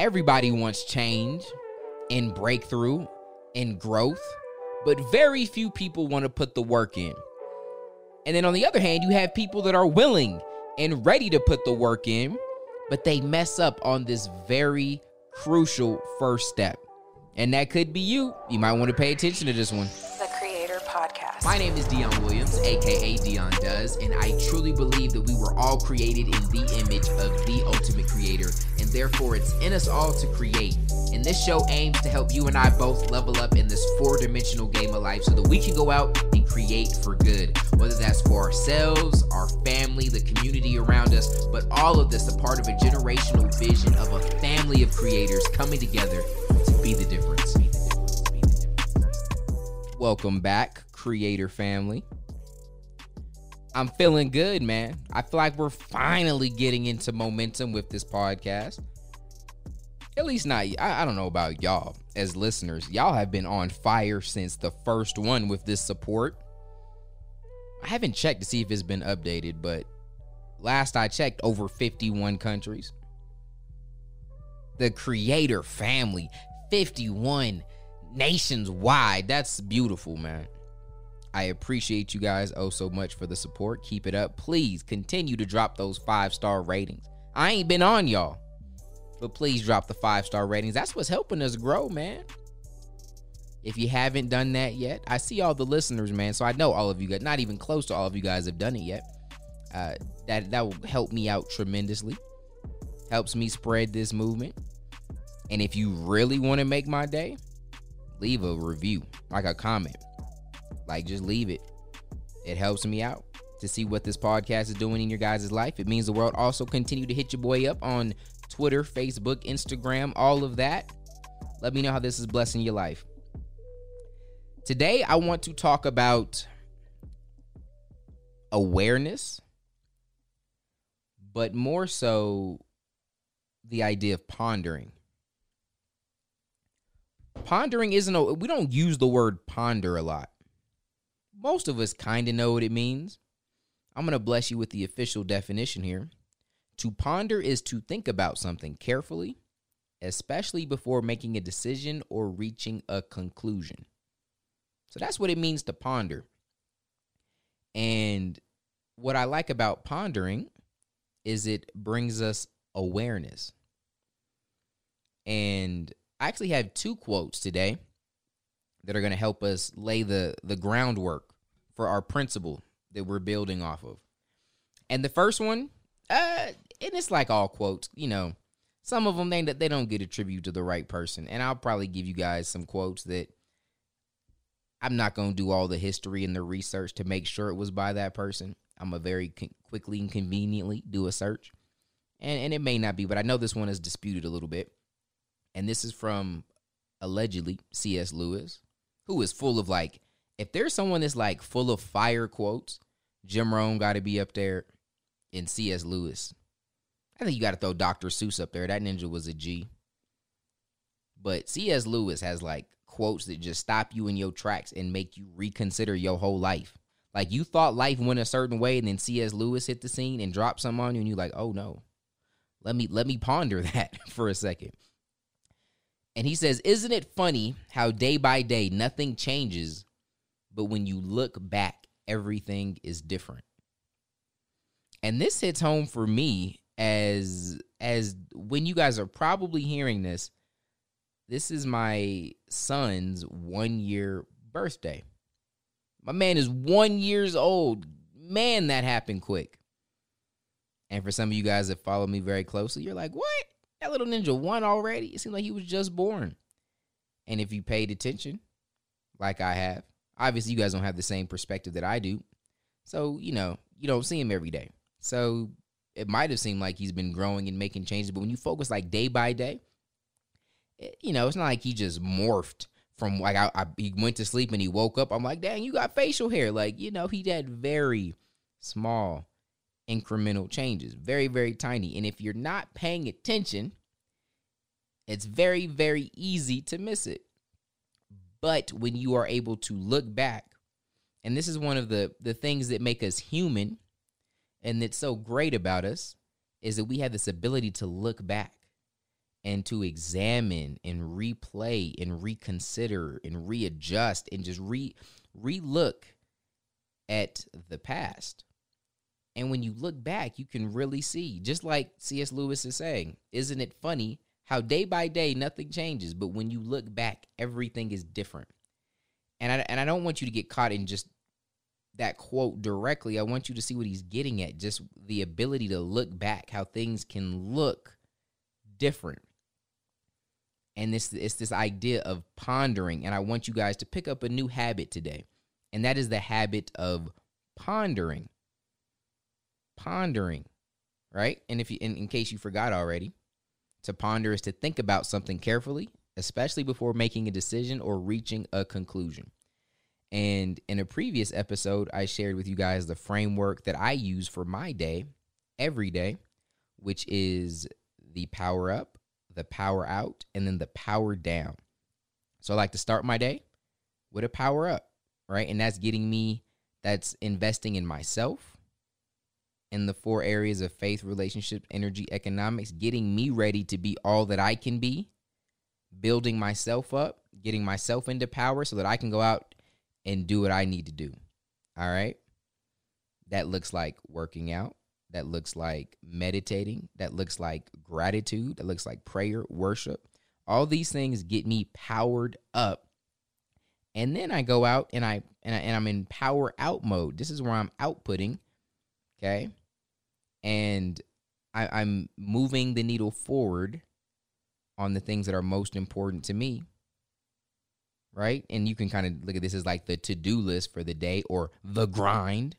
Everybody wants change and breakthrough and growth, but very few people want to put the work in. And then on the other hand, you have people that are willing and ready to put the work in, but they mess up on this very crucial first step. And that could be you. You might want to pay attention to this one. The Creator Podcast. My name is Dion Williams, aka Dion Does, and I truly believe that we were all created in the image of the ultimate creator, therefore it's in us all to create. And this show aims to help you and I both level up in this four dimensional game of life so that we can go out and create for good, whether that's for ourselves, our family, the community around us, but all of this a part of a generational vision of a family of creators coming together to be the difference. Be the difference. Be the difference. Welcome back, creator family. I'm feeling good, man. I feel like we're finally getting into momentum with this podcast. At least not, I, I don't know about y'all as listeners. Y'all have been on fire since the first one with this support. I haven't checked to see if it's been updated, but last I checked, over 51 countries. The creator family, 51 nations wide. That's beautiful, man. I appreciate you guys oh so much for the support. Keep it up. Please continue to drop those five star ratings. I ain't been on y'all, but please drop the five star ratings. That's what's helping us grow, man. If you haven't done that yet, I see all the listeners, man. So I know all of you guys, not even close to all of you guys, have done it yet. Uh, that that will help me out tremendously. Helps me spread this movement. And if you really want to make my day, leave a review, like a comment. Like just leave it. It helps me out to see what this podcast is doing in your guys' life. It means the world. Also, continue to hit your boy up on Twitter, Facebook, Instagram, all of that. Let me know how this is blessing your life. Today, I want to talk about awareness, but more so the idea of pondering. Pondering isn't a, we don't use the word ponder a lot. Most of us kind of know what it means. I'm going to bless you with the official definition here. To ponder is to think about something carefully, especially before making a decision or reaching a conclusion. So that's what it means to ponder. And what I like about pondering is it brings us awareness. And I actually have two quotes today that are going to help us lay the the groundwork for our principle that we're building off of. And the first one, uh, and it's like all quotes, you know, some of them they they don't get attributed to the right person, and I'll probably give you guys some quotes that I'm not going to do all the history and the research to make sure it was by that person. I'm a very con- quickly and conveniently do a search, and and it may not be, but I know this one is disputed a little bit, and this is from allegedly C.S. Lewis, who is full of like if there's someone that's like full of fire quotes, Jim Rohn got to be up there, and C.S. Lewis. I think you got to throw Dr. Seuss up there. That ninja was a G. But C.S. Lewis has like quotes that just stop you in your tracks and make you reconsider your whole life. Like you thought life went a certain way, and then C.S. Lewis hit the scene and dropped some on you, and you're like, oh no. Let me let me ponder that for a second. And he says, Isn't it funny how day by day nothing changes, but when you look back, everything is different? And this hits home for me as as when you guys are probably hearing this, this is my son's one year birthday. My man is one years old. Man, that happened quick. And for some of you guys that follow me very closely, you're like, what? That little ninja won already? It seemed like he was just born. And if you paid attention, like I have, obviously you guys don't have the same perspective that I do. So, you know, you don't see him every day. So it might have seemed like he's been growing and making changes. But when you focus like day by day, it, you know, it's not like he just morphed from like I, I, he went to sleep and he woke up. I'm like, dang, you got facial hair. Like, you know, he had very small incremental changes, very, very tiny. And if you're not paying attention, it's very, very easy to miss it. But when you are able to look back, and this is one of the, the things that make us human and that's so great about us, is that we have this ability to look back and to examine and replay and reconsider and readjust and just re relook at the past. And when you look back, you can really see, just like C.S. Lewis is saying, isn't it funny how day by day nothing changes, but when you look back, everything is different. And I and I don't want you to get caught in just that quote directly. I want you to see what he's getting at, just the ability to look back, how things can look different. And this it's this idea of pondering. And I want you guys to pick up a new habit today. And that is the habit of pondering. Pondering. Right? And if you in, in case you forgot already, to ponder is to think about something carefully, especially before making a decision or reaching a conclusion. And in a previous episode, I shared with you guys the framework that I use for my day every day, which is the power up, the power out, and then the power down. So I like to start my day with a power up, right? And that's getting me, that's investing in myself in the four areas of faith, relationships, energy, economics, getting me ready to be all that I can be, building myself up, getting myself into power so that I can go out and do what I need to do. All right. That looks like working out. That looks like meditating. That looks like gratitude. That looks like prayer, worship. All these things get me powered up. And then I go out and I and, I, and I'm in power out mode. This is where I'm outputting. Okay. And I, I'm moving the needle forward on the things that are most important to me right? And you can kind of look at this as like the to do list for the day or the grind.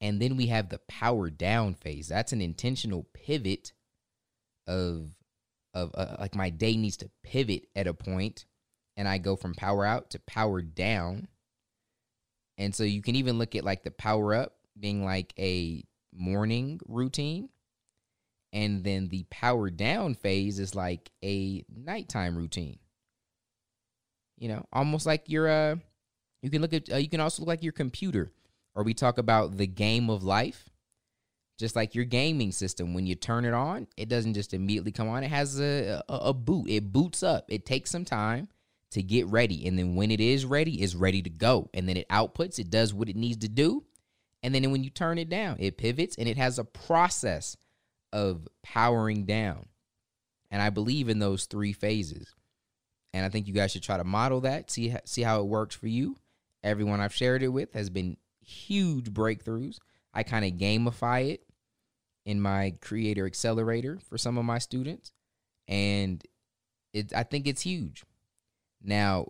And then we have the power down phase. That's an intentional pivot of of uh, like my day needs to pivot at a point and I go from power out to power down. And so you can even look at like the power up being like a morning routine. And then the power down phase is like a nighttime routine. You know, almost like your uh you can look at uh, you can also look like your computer or we talk about the game of life. Just like your gaming system, when you turn it on, it doesn't just immediately come on. It has a, a, a boot. It boots up. It takes some time to get ready. And then when it is ready, it's ready to go. And then it outputs, it does what it needs to do. And then when you turn it down, it pivots and it has a process of powering down. And I believe in those three phases. And I think you guys should try to model that, see see how it works for you. Everyone I've shared it with has been huge breakthroughs. I kind of gamify it in my creator accelerator for some of my students and it I think it's huge. Now,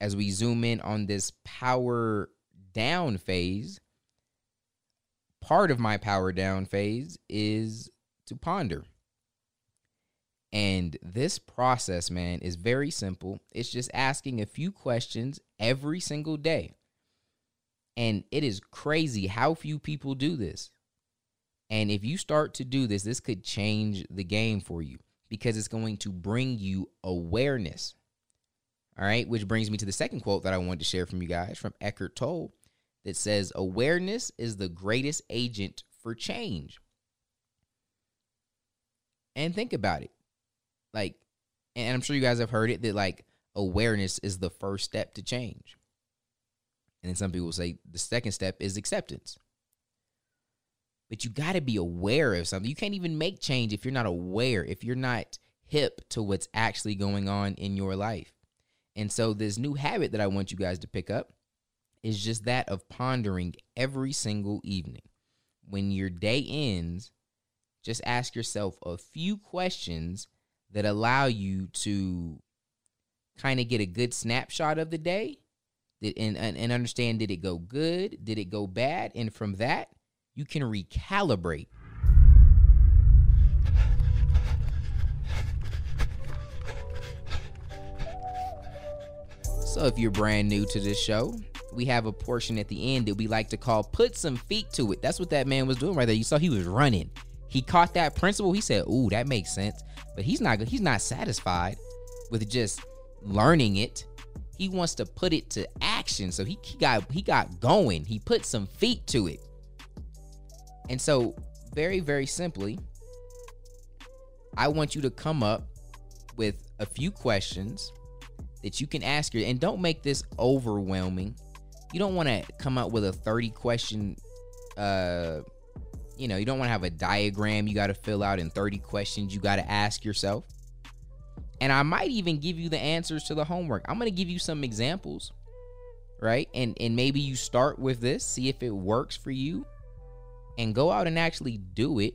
as we zoom in on this power down phase, part of my power down phase is to ponder. And this process, man, is very simple. It's just asking a few questions every single day. And it is crazy how few people do this. And if you start to do this, this could change the game for you because it's going to bring you awareness. All right, which brings me to the second quote that I wanted to share from you guys from Eckhart Tolle that says, Awareness is the greatest agent for change. And think about it like and I'm sure you guys have heard it that like awareness is the first step to change. And then some people say the second step is acceptance. But you got to be aware of something. You can't even make change if you're not aware, if you're not hip to what's actually going on in your life. And so, this new habit that I want you guys to pick up is just that of pondering every single evening. When your day ends, just ask yourself a few questions that allow you to kind of get a good snapshot of the day and, and, and understand did it go good? Did it go bad? And from that, you can recalibrate. So, if you're brand new to this show, we have a portion at the end that we like to call put some feet to it. That's what that man was doing right there. You saw he was running. He caught that principle. He said, "Ooh, that makes sense." But he's not he's not satisfied with just learning it. He wants to put it to action. So he, he got he got going. He put some feet to it. And so very very simply, I want you to come up with a few questions that you can ask your and don't make this overwhelming. You don't want to come up with a 30 question uh you know, you don't want to have a diagram you got to fill out and 30 questions you got to ask yourself. And I might even give you the answers to the homework. I'm going to give you some examples, right? And and maybe you start with this, see if it works for you and go out and actually do it.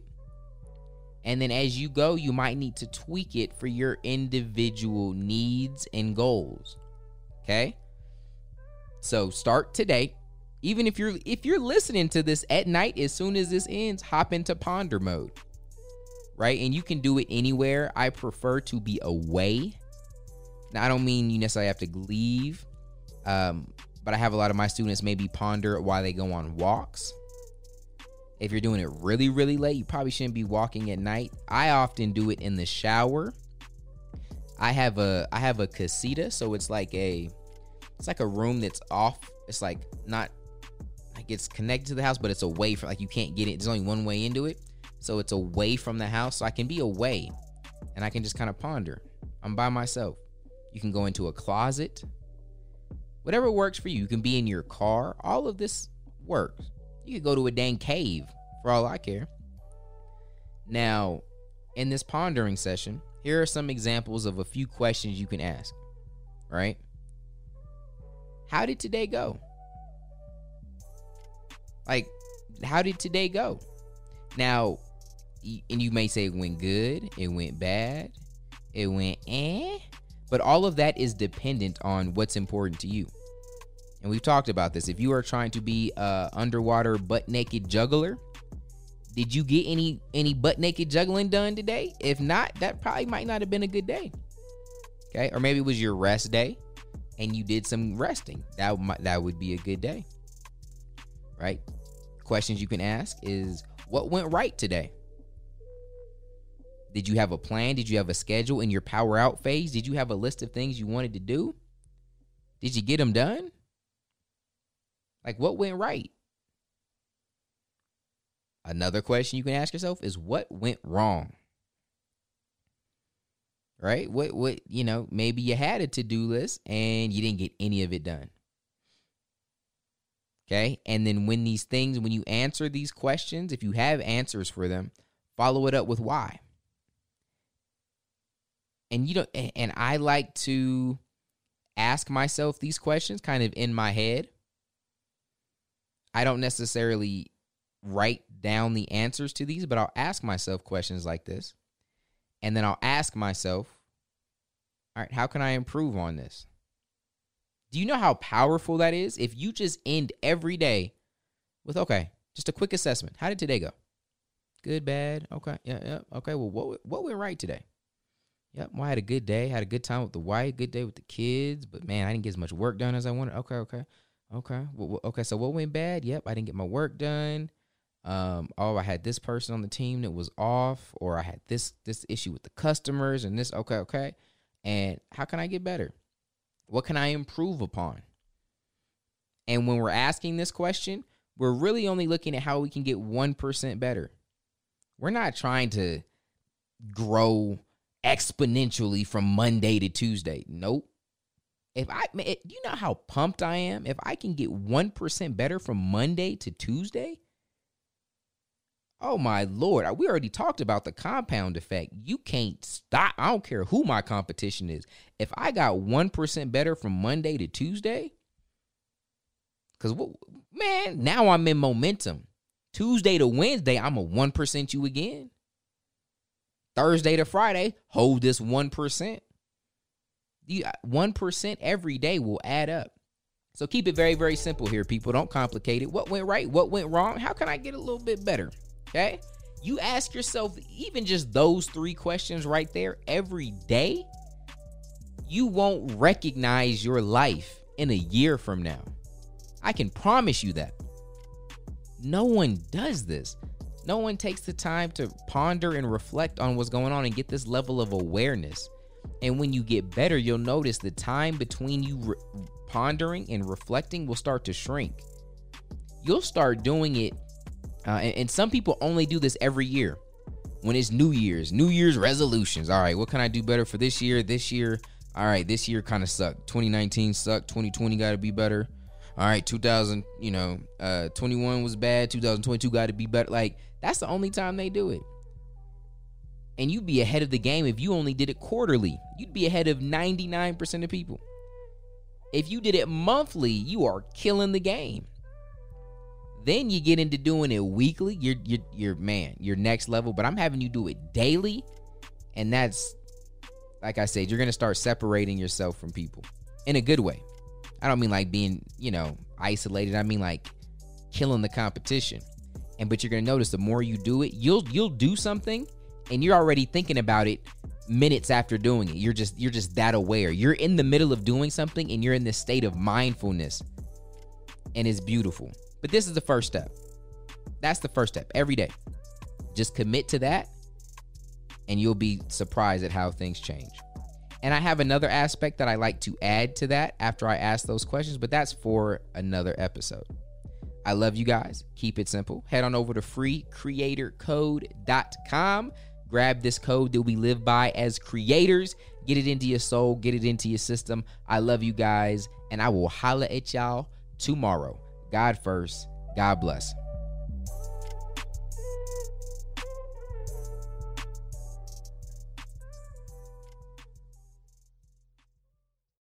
And then as you go, you might need to tweak it for your individual needs and goals. Okay? So start today. Even if you're if you're listening to this at night as soon as this ends, hop into ponder mode. Right? And you can do it anywhere. I prefer to be away. Now I don't mean you necessarily have to leave. Um, but I have a lot of my students maybe ponder while they go on walks. If you're doing it really, really late, you probably shouldn't be walking at night. I often do it in the shower. I have a I have a casita, so it's like a it's like a room that's off. It's like not like it's connected to the house, but it's away from like you can't get it. There's only one way into it. So it's away from the house. So I can be away and I can just kind of ponder. I'm by myself. You can go into a closet. Whatever works for you. You can be in your car. All of this works. You could go to a dang cave for all I care. Now, in this pondering session, here are some examples of a few questions you can ask. Right? How did today go? Like, how did today go? Now, and you may say it went good, it went bad, it went eh, but all of that is dependent on what's important to you. And we've talked about this. If you are trying to be a underwater butt naked juggler, did you get any any butt naked juggling done today? If not, that probably might not have been a good day. Okay, or maybe it was your rest day, and you did some resting. That might, that would be a good day, right? Questions you can ask is what went right today. Did you have a plan? Did you have a schedule in your power out phase? Did you have a list of things you wanted to do? Did you get them done? Like what went right? Another question you can ask yourself is what went wrong? Right? What what you know, maybe you had a to-do list and you didn't get any of it done. Okay? And then when these things when you answer these questions, if you have answers for them, follow it up with why. And you don't and I like to ask myself these questions kind of in my head. I don't necessarily write down the answers to these, but I'll ask myself questions like this. And then I'll ask myself, all right, how can I improve on this? Do you know how powerful that is? If you just end every day with, okay, just a quick assessment. How did today go? Good, bad. Okay. Yeah, yeah. Okay. Well, what what went right today? Yep. Well, I had a good day. Had a good time with the wife. Good day with the kids. But man, I didn't get as much work done as I wanted. Okay. Okay. Okay. Well, okay. So what went bad? Yep. I didn't get my work done. Um, oh, I had this person on the team that was off, or I had this this issue with the customers, and this. Okay. Okay. And how can I get better? What can I improve upon? And when we're asking this question, we're really only looking at how we can get 1% better. We're not trying to grow exponentially from Monday to Tuesday. Nope. If I, you know how pumped I am? If I can get 1% better from Monday to Tuesday, oh my Lord, uh, we already talked about the compound effect. You can't stop. I don't care who my competition is. If I got 1% better from Monday to Tuesday, because, man, now I'm in momentum. Tuesday to Wednesday, I'm a 1% you again. Thursday to Friday, hold this 1%. You uh, 1% every day will add up. So keep it very, very simple here, people. Don't complicate it. What went right? What went wrong? How can I get a little bit better? Okay. You ask yourself even just those three questions right there every day, you won't recognize your life in a year from now. I can promise you that. No one does this. No one takes the time to ponder and reflect on what's going on and get this level of awareness. And when you get better, you'll notice the time between you re- pondering and reflecting will start to shrink. You'll start doing it, uh, and, and some people only do this every year. when it's New Year's, New Year's resolutions. All right, what can I do better for this year? This year, all right, this year kind of sucked. 2019 sucked. 2020 got to be better. All right, 2000, you know, uh 21 was bad. 2022 got to be better. Like that's the only time they do it. And you'd be ahead of the game if you only did it quarterly. You'd be ahead of 99% of people. If you did it monthly, you are killing the game. Then you get into doing it weekly. You're you're you're man, you're next level. But I'm having you do it daily, and that's like I said, you're gonna start separating yourself from people in a good way. I don't mean like being you know isolated. I mean like killing the competition. And but you're gonna notice the more you do it, you'll you'll do something, and you're already thinking about it minutes after doing it. You're just you're just that aware. You're in the middle of doing something, and you're in this state of mindfulness, and it's beautiful. But this is the first step. That's the first step every day. Just commit to that, and you'll be surprised at how things change. And I have another aspect that I like to add to that after I ask those questions, but that's for another episode. I love you guys. Keep it simple. Head on over to freecreatorcode.com. Grab this code that we live by as creators. Get it into your soul, get it into your system. I love you guys, and I will holla at y'all tomorrow. God first. God bless.